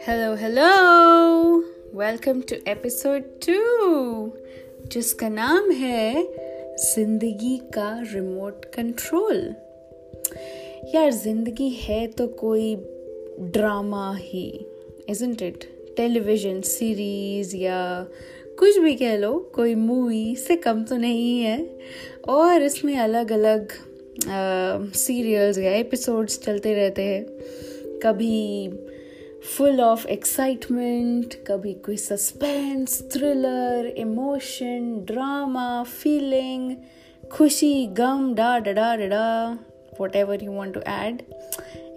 Hello hello welcome to episode two जिसका नाम है ज़िंदगी का रिमोट कंट्रोल यार, ज़िंदगी है तो कोई ड्रामा ही इजंट इट टेलीविज़न सीरीज़ या कुछ भी कह लो, कोई मूवी से कम तो नहीं है। और इसमें अलग अलग सीरियल्स या एपिसोड्स चलते रहते हैं। कभी फुल ऑफ़ एक्साइटमेंट कभी कोई suspense thriller emotion drama feeling खुशी, गम, डा डा डा डा whatever you want to add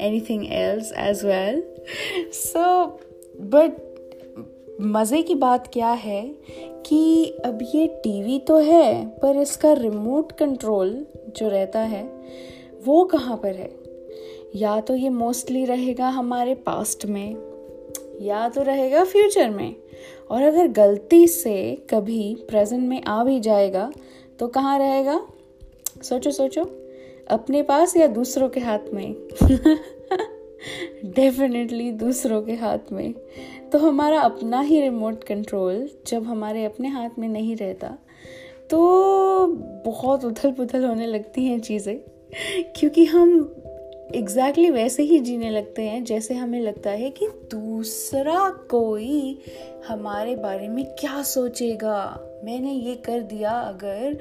anything else as well so but मज़े की बात क्या है कि अब ये टीवी तो है, पर इसका रिमोट कंट्रोल जो रहता है, वो कहाँ पर है? या तो ये मोस्टली रहेगा हमारे पास्ट में, या तो रहेगा फ्यूचर में। और अगर गलती से कभी प्रेजेंट में आ भी जाएगा तो कहाँ रहेगा? सोचो सोचो। अपने पास या दूसरों के हाथ में? डेफिनेटली दूसरों के हाथ में। तो हमारा अपना ही रिमोट कंट्रोल जब हमारे अपने हाथ में नहीं रहता तो बहुत उथल पुथल होने लगती हैं चीज़ें, क्योंकि हम एग्जैक्टली exactly वैसे ही जीने लगते हैं जैसे हमें लगता है कि दूसरा कोई हमारे बारे में क्या सोचेगा। मैंने ये कर दिया अगर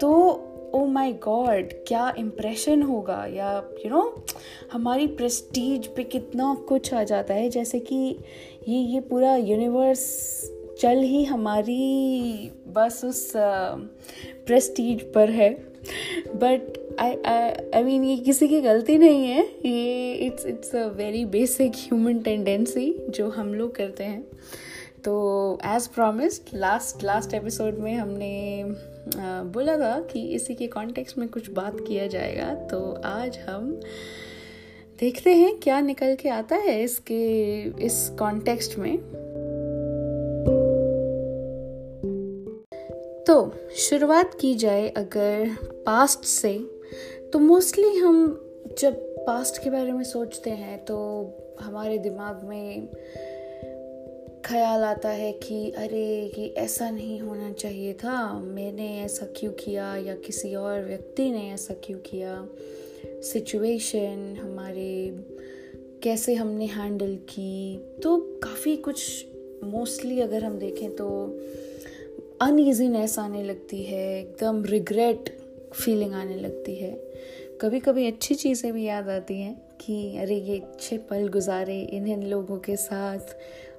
तो ओ माई गॉड क्या इम्प्रेशन होगा? या यू you नो know, हमारी प्रेस्टीज पे कितना कुछ आ जाता है जैसे कि ये ये पूरा यूनिवर्स चल ही हमारी बस उस प्रेस्टीज uh, पर है। बट आई मीन ये किसी की गलती नहीं है। ये it's it's a very basic human tendency जो हम लोग करते हैं। तो as promised last last episode में हमने बोला था कि इसी के कॉन्टेक्स्ट में कुछ बात किया जाएगा। तो आज हम देखते हैं क्या निकल के आता है इसके, इस कॉन्टेक्स्ट में। तो शुरुआत की जाए अगर पास्ट से। तो मोस्टली हम जब पास्ट के बारे में सोचते हैं तो हमारे दिमाग में ख्याल आता है कि अरे, ये ऐसा नहीं होना चाहिए था। मैंने ऐसा क्यों किया? या किसी और व्यक्ति ने ऐसा क्यों किया? सिचुएशन हमारे, कैसे हमने हैंडल की? तो काफ़ी कुछ मोस्टली अगर हम देखें तो अनईजीनेस आने लगती है, एकदम रिग्रेट फीलिंग आने लगती है। कभी कभी अच्छी चीज़ें भी याद आती हैं कि, अरे, ये अच्छे पल गुजारे इन इन लोगों के साथ।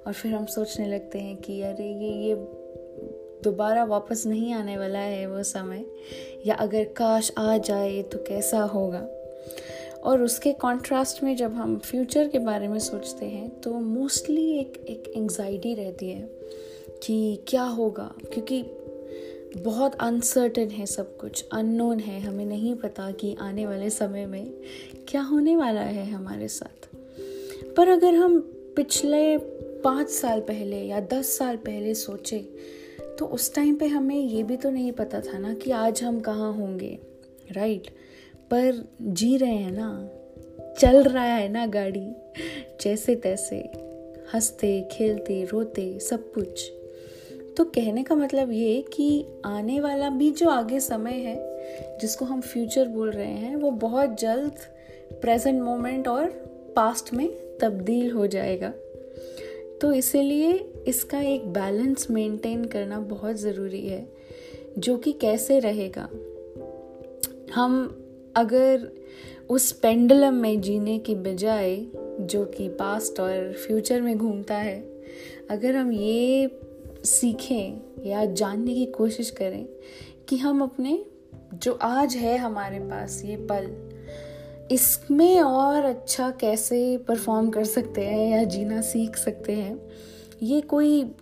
और फिर हम सोचने लगते हैं कि, अरे, ये ये दोबारा वापस नहीं आने वाला है वो समय। या, अगर काश आ जाए तो कैसा होगा? और उसके कॉन्ट्रास्ट में जब हम फ्यूचर के बारे में सोचते हैं तो मोस्टली एक एक एंग्जाइटी रहती है कि क्या होगा? क्योंकि बहुत अनसर्टन है सब कुछ अननोन है। हमें नहीं पता कि आने वाले समय में क्या होने वाला है हमारे साथ। पर अगर हम पिछले पाँच साल पहले या दस साल पहले सोचे तो उस टाइम पे हमें ये भी तो नहीं पता था ना कि आज हम कहाँ होंगे राइट पर जी रहे हैं ना, चल रहा है ना गाड़ी, जैसे तैसे, हँसते, खेलते, रोते, सब कुछ। तो कहने का मतलब ये कि आने वाला भी जो आगे समय है, जिसको हम फ्यूचर बोल रहे हैं, वो बहुत जल्द प्रेजेंट मोमेंट और पास्ट में तब्दील हो जाएगा। तो इसीलिए इसका एक बैलेंस मेंटेन करना बहुत ज़रूरी है, जो कि कैसे रहेगा। हम अगर उस पेंडलम में जीने की बजाय, जो कि पास्ट और फ्यूचर में घूमता है, अगर हम ये सीखें या जानने की कोशिश करें कि हम अपने, जो आज है हमारे पास, ये पल, इसमें और अच्छा कैसे परफॉर्म कर सकते हैं या जीना सीख सकते हैं, ये कोई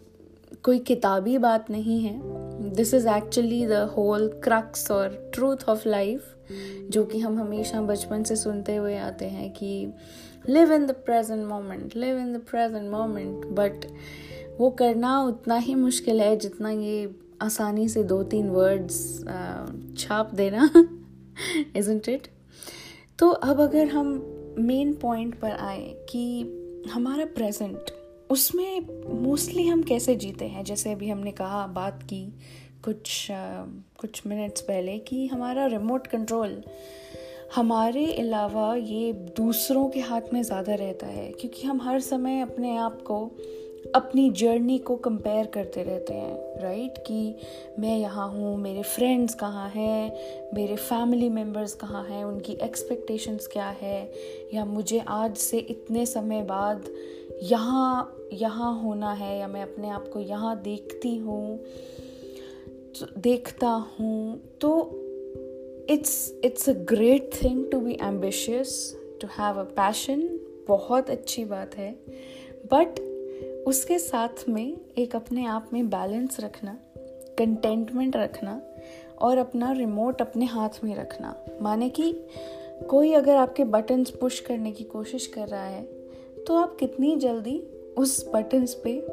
कोई किताबी बात नहीं है। This is actually the whole crux और ट्रूथ ऑफ़ लाइफ जो कि हम हमेशा बचपन से सुनते हुए आते हैं कि live in the present moment live in the present moment but वो करना उतना ही मुश्किल है जितना ये आसानी से दो तीन वर्ड्स छाप देना इजंट इट तो अब अगर हम मेन पॉइंट पर आए कि हमारा प्रेजेंट उसमें मोस्टली हम कैसे जीते हैं? जैसे अभी हमने कहा बात की कुछ आ, कुछ मिनट्स पहले कि हमारा रिमोट कंट्रोल हमारे अलावा ये दूसरों के हाथ में ज़्यादा रहता है क्योंकि हम हर समय अपने आप को अपनी जर्नी को कंपेयर करते रहते हैं राइट कि मैं यहाँ हूँ, मेरे फ्रेंड्स कहाँ हैं, मेरे फैमिली मेंबर्स कहाँ हैं, उनकी एक्सपेक्टेशंस क्या है? या मुझे आज से इतने समय बाद यहाँ यहाँ होना है, या मैं अपने आप को यहाँ देखती हूँ देखता हूँ तो it's it's a great thing to be ambitious to have a passion बहुत अच्छी बात है। बट उसके साथ में एक अपने आप में बैलेंस रखना कंटेंटमेंट रखना और अपना रिमोट अपने हाथ में रखना। माने कि कोई अगर आपके बटन्स पुश करने की कोशिश कर रहा है तो आप कितनी जल्दी उस बटन्स पे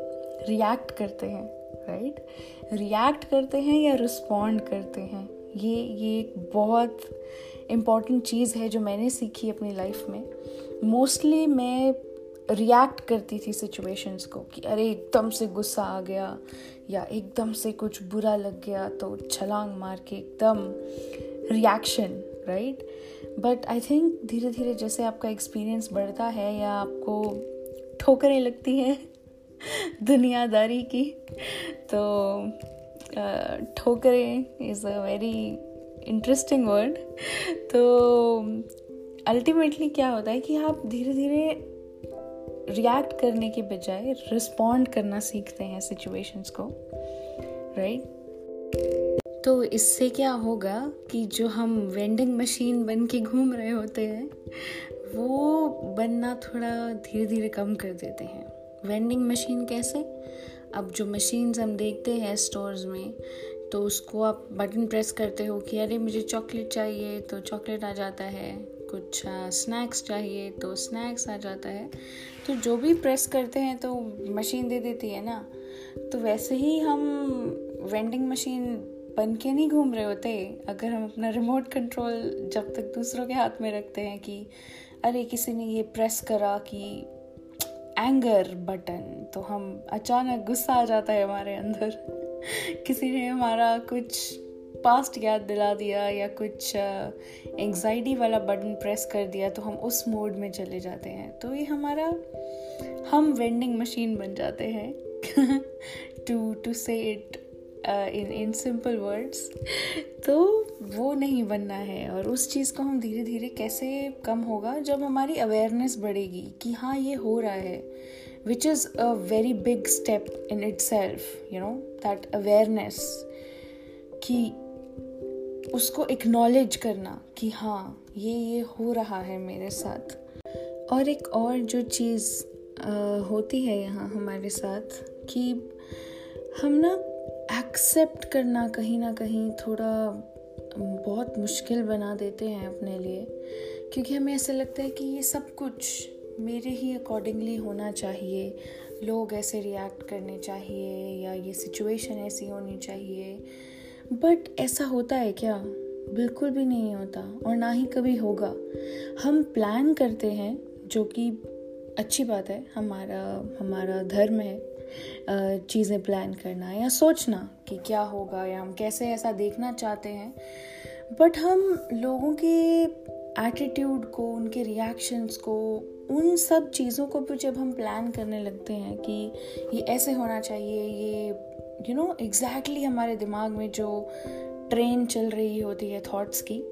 रिएक्ट करते हैं राइट रिएक्ट करते हैं या रिस्पॉन्ड करते हैं? ये ये एक बहुत इंपॉर्टेंट चीज़ है जो मैंने सीखी अपनी लाइफ में। मोस्टली मैं रिएक्ट करती थी सिचुएशंस को कि अरे एकदम से गुस्सा आ गया या एकदम से कुछ बुरा लग गया तो छलांग मार के एकदम reaction right but I think धीरे धीरे जैसे आपका एक्सपीरियंस बढ़ता है या आपको ठोकरें लगती हैं दुनियादारी की तो ठोकरें is a very interesting word तो अल्टीमेटली क्या होता है कि आप धीरे धीरे रिएक्ट करने के बजाय रिस्पॉन्ड करना सीखते हैं सिचुएशंस को राइट? तो इससे क्या होगा कि जो हम वेंडिंग मशीन बन के घूम रहे होते हैं, वो बनना थोड़ा धीरे धीरे कम कर देते हैं। वेंडिंग मशीन कैसे? अब जो मशीन्स हम देखते हैं स्टोर्स में तो उसको आप बटन प्रेस करते हो कि अरे मुझे चॉकलेट चाहिए तो चॉकलेट आ जाता है। कुछ स्नैक्स चाहिए तो स्नैक्स आ जाता है। तो जो भी प्रेस करते हैं तो मशीन दे देती है ना। तो वैसे ही हम वेंडिंग मशीन बन के नहीं घूम रहे होते। अगर हम अपना रिमोट कंट्रोल जब तक दूसरों के हाथ में रखते हैं कि, अरे किसी ने ये प्रेस करा कि एंगर बटन तो हम अचानक गुस्सा आ जाता है हमारे अंदर। किसी ने हमारा कुछ पास्ट याद दिला दिया या कुछ एंजाइटी वाला बटन प्रेस कर दिया तो हम उस मोड में चले जाते हैं। तो ये हमारा, हम वेंडिंग मशीन बन जाते हैं। To to say it in in simple words तो वो नहीं बनना है। और उस चीज़ को हम धीरे धीरे कैसे कम होगा? जब हमारी अवेयरनेस बढ़ेगी कि हाँ ये हो रहा है which is a very big step in itself you know that awareness कि उसको एक्नॉलेज करना कि हाँ ये ये हो रहा है मेरे साथ। और एक और जो चीज़ होती है यहाँ हमारे साथ कि हम ना एक्सेप्ट करना कहीं ना कहीं थोड़ा बहुत मुश्किल बना देते हैं अपने लिए। क्योंकि हमें ऐसा लगता है कि ये सब कुछ मेरे ही अकॉर्डिंगली होना चाहिए। लोग ऐसे रिएक्ट करने चाहिए या ये सिचुएशन ऐसी होनी चाहिए। बट ऐसा होता है क्या? बिल्कुल भी नहीं होता, और ना ही कभी होगा। हम प्लान करते हैं, जो कि अच्छी बात है, हमारा हमारा धर्म है चीज़ें प्लान करना या सोचना कि क्या होगा या हम कैसे ऐसा देखना चाहते हैं। बट हम लोगों के एटीट्यूड को, उनके रिएक्शंस को, उन सब चीज़ों को भी जब हम प्लान करने लगते हैं कि ये ऐसे होना चाहिए, ये यू नो एग्जैक्टली हमारे दिमाग में जो ट्रेन चल रही होती है थॉट्स की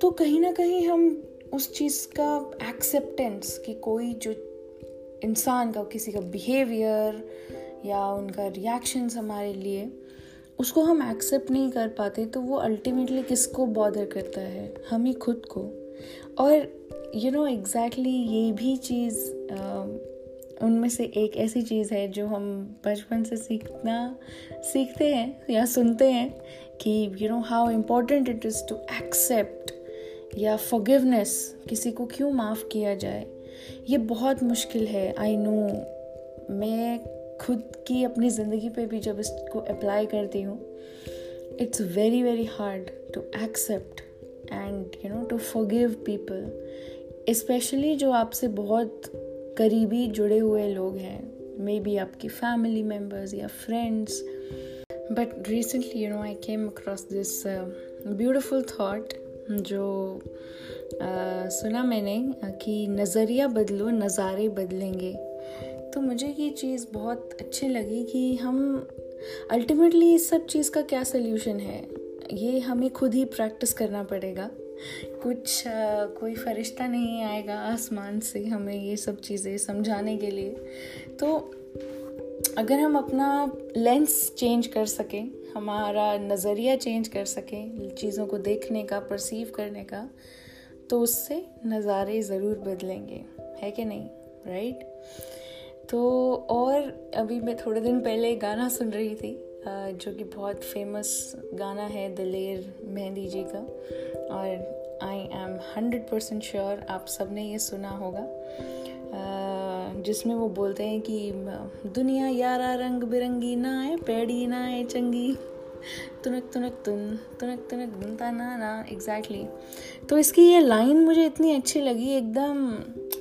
तो कहीं ना कहीं हम उस चीज़ का एक्सेप्टेंस कि कोई जो इंसान का, किसी का बिहेवियर या उनका रिएक्शंस हमारे लिए, उसको हम एक्सेप्ट नहीं कर पाते तो वो अल्टीमेटली किसको बॉदर करता है? हम ही खुद को। और यू नो एग्जैक्टली ये भी चीज़ उनमें से एक ऐसी चीज़ है जो हम बचपन से सीखना, सीखते हैं या सुनते हैं कि you know how important it is to accept या फॉगिवनेस किसी को क्यों माफ़ किया जाए? ये बहुत मुश्किल है आई नो मैं खुद की अपनी ज़िंदगी पे भी जब इसको अप्लाई करती हूँ it's very very hard to accept and you know to forgive people specially जो आपसे बहुत करीबी जुड़े हुए लोग हैं मे बी आपकी फैमिली मेंबर्स या friends but recently you know I came across this beautiful thought जो uh, सुना मैंने कि नज़रिया बदलो नज़ारे बदलेंगे. तो मुझे ये चीज़ बहुत अच्छी लगी कि हम अल्टीमेटली इस सब चीज़ का क्या सल्यूशन है? ये हमें खुद ही प्रैक्टिस करना पड़ेगा. कुछ कोई फरिश्ता नहीं आएगा आसमान से हमें ये सब चीज़ें समझाने के लिए। तो अगर हम अपना लेंस चेंज कर सकें, हमारा नज़रिया चेंज कर सकें, चीज़ों को देखने का परसीव करने का तो उससे नज़ारे ज़रूर बदलेंगे। है कि नहीं? राइट तो और अभी मैं थोड़े दिन पहले गाना सुन रही थी। जो कि बहुत फ़ेमस गाना है दलेर मेहंदी जी का। और I am hundred percent sure आप सबने ये सुना होगा। जिसमें वो बोलते हैं कि, दुनिया यारा रंग बिरंगी ना है पैड़ी ना है चंगी। तुनक तुनक, तुन, तुनक तुनक दुनता ना ना एग्जैक्टली तो इसकी ये लाइन मुझे इतनी अच्छी लगी, एकदम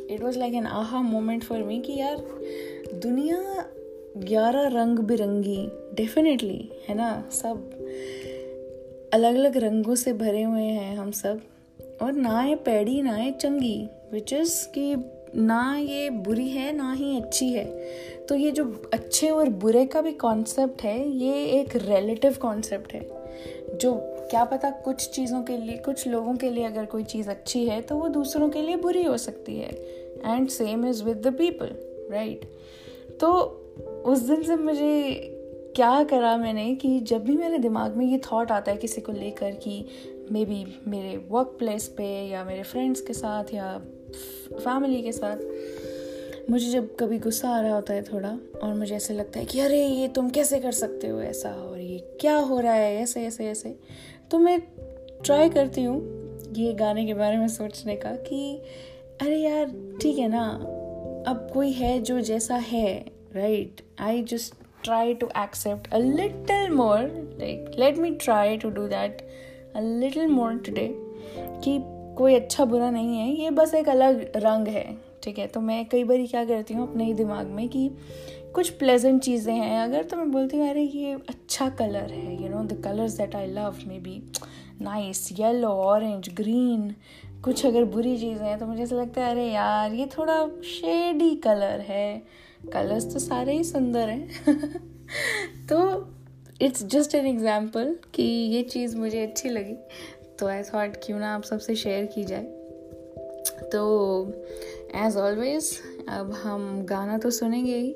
it was like an aha moment for me कि यार, दुनिया ग्यारह रंग बिरंगी डेफिनेटली है ना? सब अलग अलग रंगों से भरे हुए हैं हम सब। और ना ये पैड़ी, ना है चंगी विच इज़ कि ना ये बुरी है, ना ही अच्छी है। तो ये जो अच्छे और बुरे का भी कॉन्सेप्ट है, ये एक रिलेटिव कॉन्सेप्ट है। जो क्या पता कुछ चीज़ों के लिए, कुछ लोगों के लिए अगर कोई चीज़ अच्छी है तो वो दूसरों के लिए बुरी हो सकती है। And same is with the people right तो उस दिन से मुझे क्या करा मैंने कि जब भी मेरे दिमाग में ये थॉट आता है किसी को लेकर कि मे बी मेरे वर्क प्लेस पे या मेरे फ्रेंड्स के साथ या फैमिली के साथ मुझे जब कभी गुस्सा आ रहा होता है थोड़ा और मुझे ऐसे लगता है कि अरे, ये तुम कैसे कर सकते हो ऐसा और ये क्या हो रहा है ऐसे ऐसे ऐसे। तो मैं ट्राई करती हूँ ये गाने के बारे में सोचने का कि अरे यार, ठीक है ना, अब कोई है जो जैसा है right I just try to accept a little more like let me try to do that a little more today कि कोई अच्छा बुरा नहीं है, ये बस एक अलग रंग है, ठीक है? तो मैं कई बार क्या करती हूँ अपने ही दिमाग में कि कुछ प्लेजेंट चीज़ें हैं, अगर तो मैं बोलती हूँ, अरे, ये अच्छा कलर है you know the colours that I love maybe nice yellow orange green कुछ अगर बुरी चीज़ें हैं तो मुझे ऐसा लगता है, अरे यार, ये थोड़ा शेडी कलर है। कलर्स तो सारे ही सुंदर हैं। तो इट्स जस्ट एन एग्ज़ाम्पल कि ये चीज़ मुझे अच्छी लगी। तो आई थॉट क्यों ना आप सबसे शेयर की जाए? तो एज ऑलवेज अब हम गाना तो सुनेंगे ही।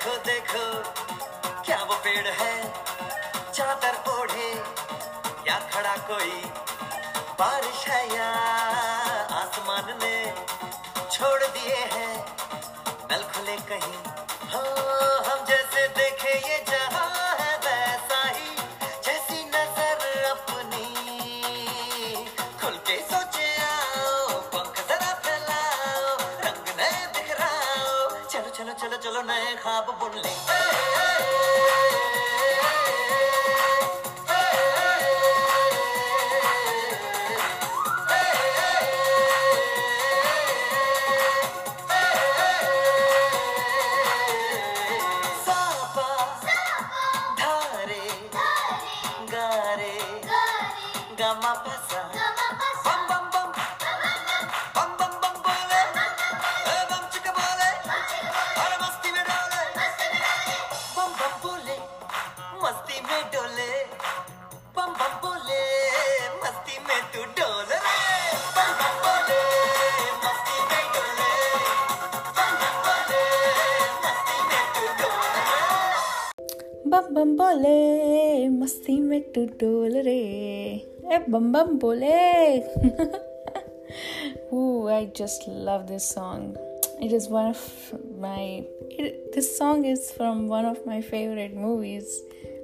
देखो देखो, क्या वो पेड़ है? चादर ओढ़े या खड़ा कोई? बारिश है या आसमान ने छोड़ दिए हैं? नल खुले कहीं हाँ। Bam bam bam. मस्ती में तू डोल रे ए बम बम बोले Ooh, I just love this song. It is one of my. It, this song is from one of my favorite movies.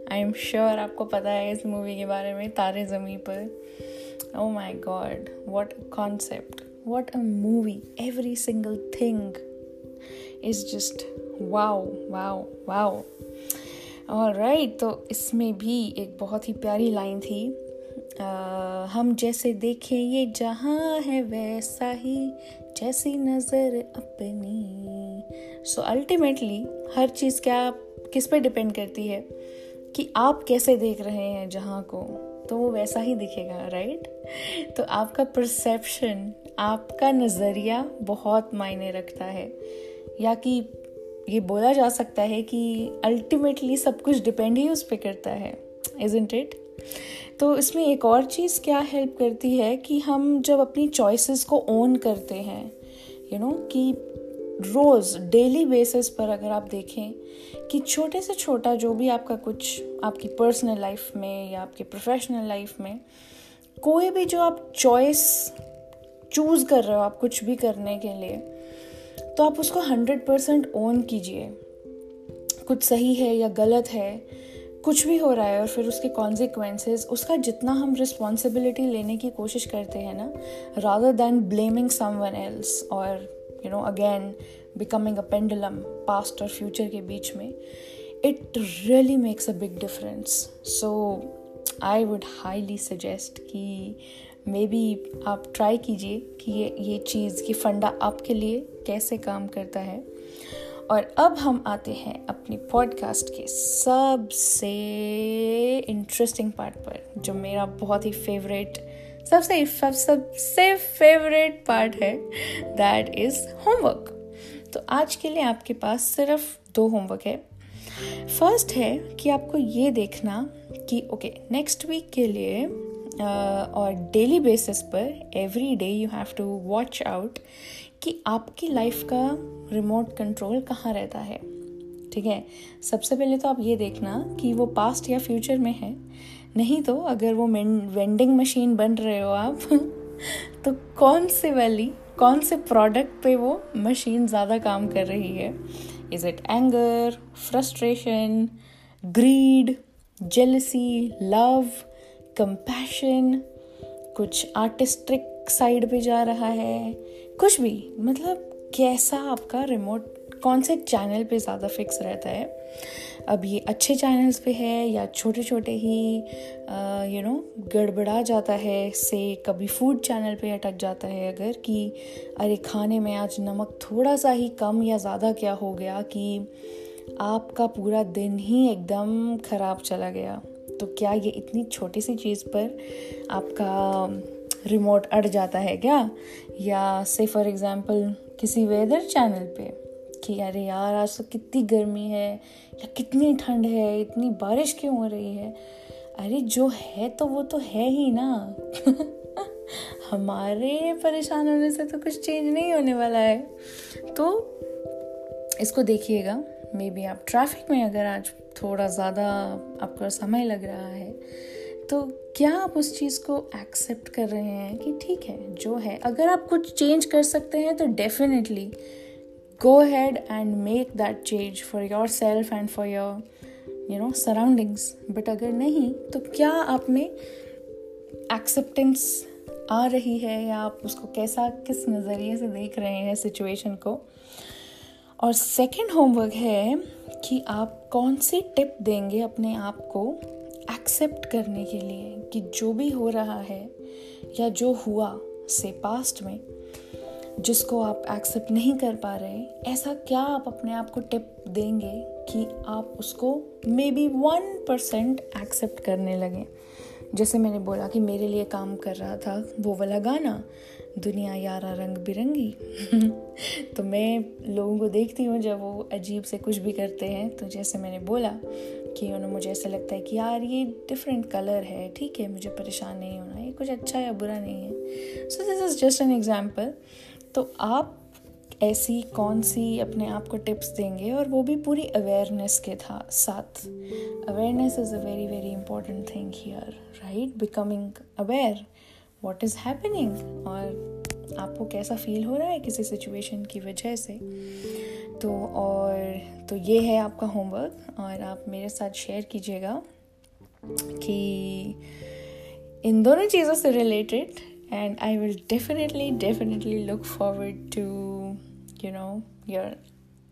I am sure आपको पता है इस मूवी के बारे में तारे ज़मी पर Oh my God, what a concept! What a movie! Every single thing is just wow, wow, wow. Right तो इसमें भी एक बहुत ही प्यारी लाइन थी। आ, हम जैसे देखें ये जहाँ है वैसा ही जैसी नज़र अपनी। सो so, अल्टीमेटली हर चीज़ क्या किस पे डिपेंड करती है? कि आप कैसे देख रहे हैं जहाँ को तो वो वैसा ही दिखेगा राइट तो आपका परसेप्शन आपका नज़रिया बहुत मायने रखता है। या कि ये बोला जा सकता है कि अल्टीमेटली सब कुछ डिपेंड ही उस पर करता है इजेंट इट तो इसमें एक और चीज़ क्या हेल्प करती है कि हम जब अपनी चॉइसेस को ओन करते हैं यू you नो know, कि रोज़ डेली बेसिस पर अगर आप देखें कि छोटे से छोटा जो भी आपका कुछ आपकी पर्सनल लाइफ में या आपकी प्रोफेशनल लाइफ में कोई भी जो आप चॉइस चूज़ कर रहे हो आप कुछ भी करने के लिए तो आप उसको हंड्रेड परसेंट ओन कीजिए। कुछ सही है या गलत है, कुछ भी हो रहा है और फिर उसके कॉन्सिक्वेंसेस उसका जितना हम रिस्पॉन्सिबिलिटी लेने की कोशिश करते हैं ना rather than blaming someone else और you know again becoming a pendulum past और फ्यूचर के बीच में it really makes a big difference so I would highly suggest कि मे बी आप ट्राई कीजिए कि ये ये चीज़, ये फंडा आपके लिए कैसे काम करता है। और अब हम आते हैं अपनी पॉडकास्ट के सबसे इंटरेस्टिंग पार्ट पर, जो मेरा बहुत ही फेवरेट सबसे सबसे फेवरेट पार्ट है दैट इज़ होमवर्क तो आज के लिए आपके पास सिर्फ़ दो होमवर्क है। फ़र्स्ट है कि आपको ये देखना कि ओके नेक्स्ट वीक के लिए और डेली बेसिस पर every day you have to watch out कि आपकी लाइफ का रिमोट कंट्रोल कहाँ रहता है। ठीक है? सबसे पहले तो आप ये देखना कि वो पास्ट या फ्यूचर में है। नहीं तो अगर वो वेंडिंग मशीन बन रहे हो आप तो कौन से वाली, कौन से प्रोडक्ट पे वो मशीन ज़्यादा काम कर रही है? Is it anger frustration greed jealousy love compassion कुछ आर्टिस्टिक साइड पे जा रहा है, कुछ भी। मतलब कैसा आपका रिमोट कौन से चैनल पे ज़्यादा फिक्स रहता है? अब ये अच्छे चैनल्स पे है या छोटे छोटे ही यू नो गड़बड़ा जाता है, से कभी फ़ूड चैनल पे अटक जाता है अगर कि, अरे खाने में आज नमक थोड़ा सा ही कम या ज़्यादा क्या हो गया कि आपका पूरा दिन ही एकदम ख़राब चला गया। तो क्या ये इतनी छोटी सी चीज़ पर आपका रिमोट अड़ जाता है क्या? या से फॉर एग्ज़ाम्पल किसी वेदर चैनल पे कि अरे यार, आज तो कितनी गर्मी है, या कितनी ठंड है, इतनी बारिश क्यों हो रही है? अरे जो है तो वो तो है ही ना। हमारे परेशान होने से तो कुछ चेंज नहीं होने वाला है। तो इसको देखिएगा मे बी आप ट्रैफ़िक में अगर आज थोड़ा ज़्यादा आपका समय लग रहा है तो क्या आप उस चीज़ को एक्सेप्ट कर रहे हैं कि ठीक है, जो है, अगर आप कुछ चेंज कर सकते हैं तो definitely go ahead and make that change for yourself and for your you know surroundings but अगर नहीं तो क्या आप में एक्सेप्टेंस आ रही है या आप उसको कैसा, किस नज़रिए से देख रहे हैं सिचुएशन को? और सेकंड होमवर्क है कि आप कौन सी टिप देंगे अपने आप को एक्सेप्ट करने के लिए कि जो भी हो रहा है या जो हुआ से पास्ट में, जिसको आप एक्सेप्ट नहीं कर पा रहे, ऐसा क्या आप अपने आप को टिप देंगे कि आप उसको maybe one percent accept करने लगें? जैसे मैंने बोला कि मेरे लिए काम कर रहा था, वो वाला गाना दुनिया यारा रंग बिरंगी। तो मैं लोगों को देखती हूँ जब वो अजीब से कुछ भी करते हैं तो जैसे मैंने बोला कि उन्हें मुझे ऐसा लगता है कि यार ये डिफरेंट कलर है, ठीक है, मुझे परेशान नहीं होना, ये कुछ अच्छा या बुरा नहीं है। So this is just an example तो आप ऐसी कौन सी अपने आप को टिप्स देंगे? और वो भी पूरी अवेयरनेस के था, साथ। Awareness is a very very important thing here right becoming aware what is happening और आपको कैसा फील हो रहा है किसी सिचुएशन की वजह से? तो और तो ये है आपका होमवर्क और आप मेरे साथ शेयर कीजिएगा कि इन दोनों चीज़ों से related and I will definitely definitely look forward to you know your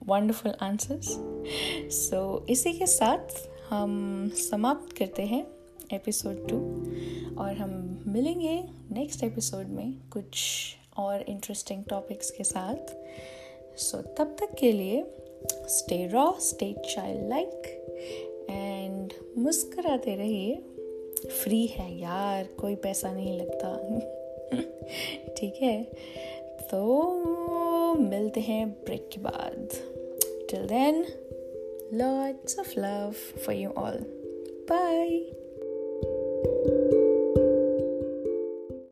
wonderful answers so इसी के साथ हम समाप्त करते हैं। एपिसोड टू और हम मिलेंगे नेक्स्ट एपिसोड में कुछ और इंटरेस्टिंग टॉपिक्स के साथ. सो so, तब तक के लिए stay raw stay childlike and मुस्कराते रहिए. फ्री है यार कोई पैसा नहीं लगता. ठीक है? तो मिलते हैं ब्रेक के बाद. Till then lots of love for you all bye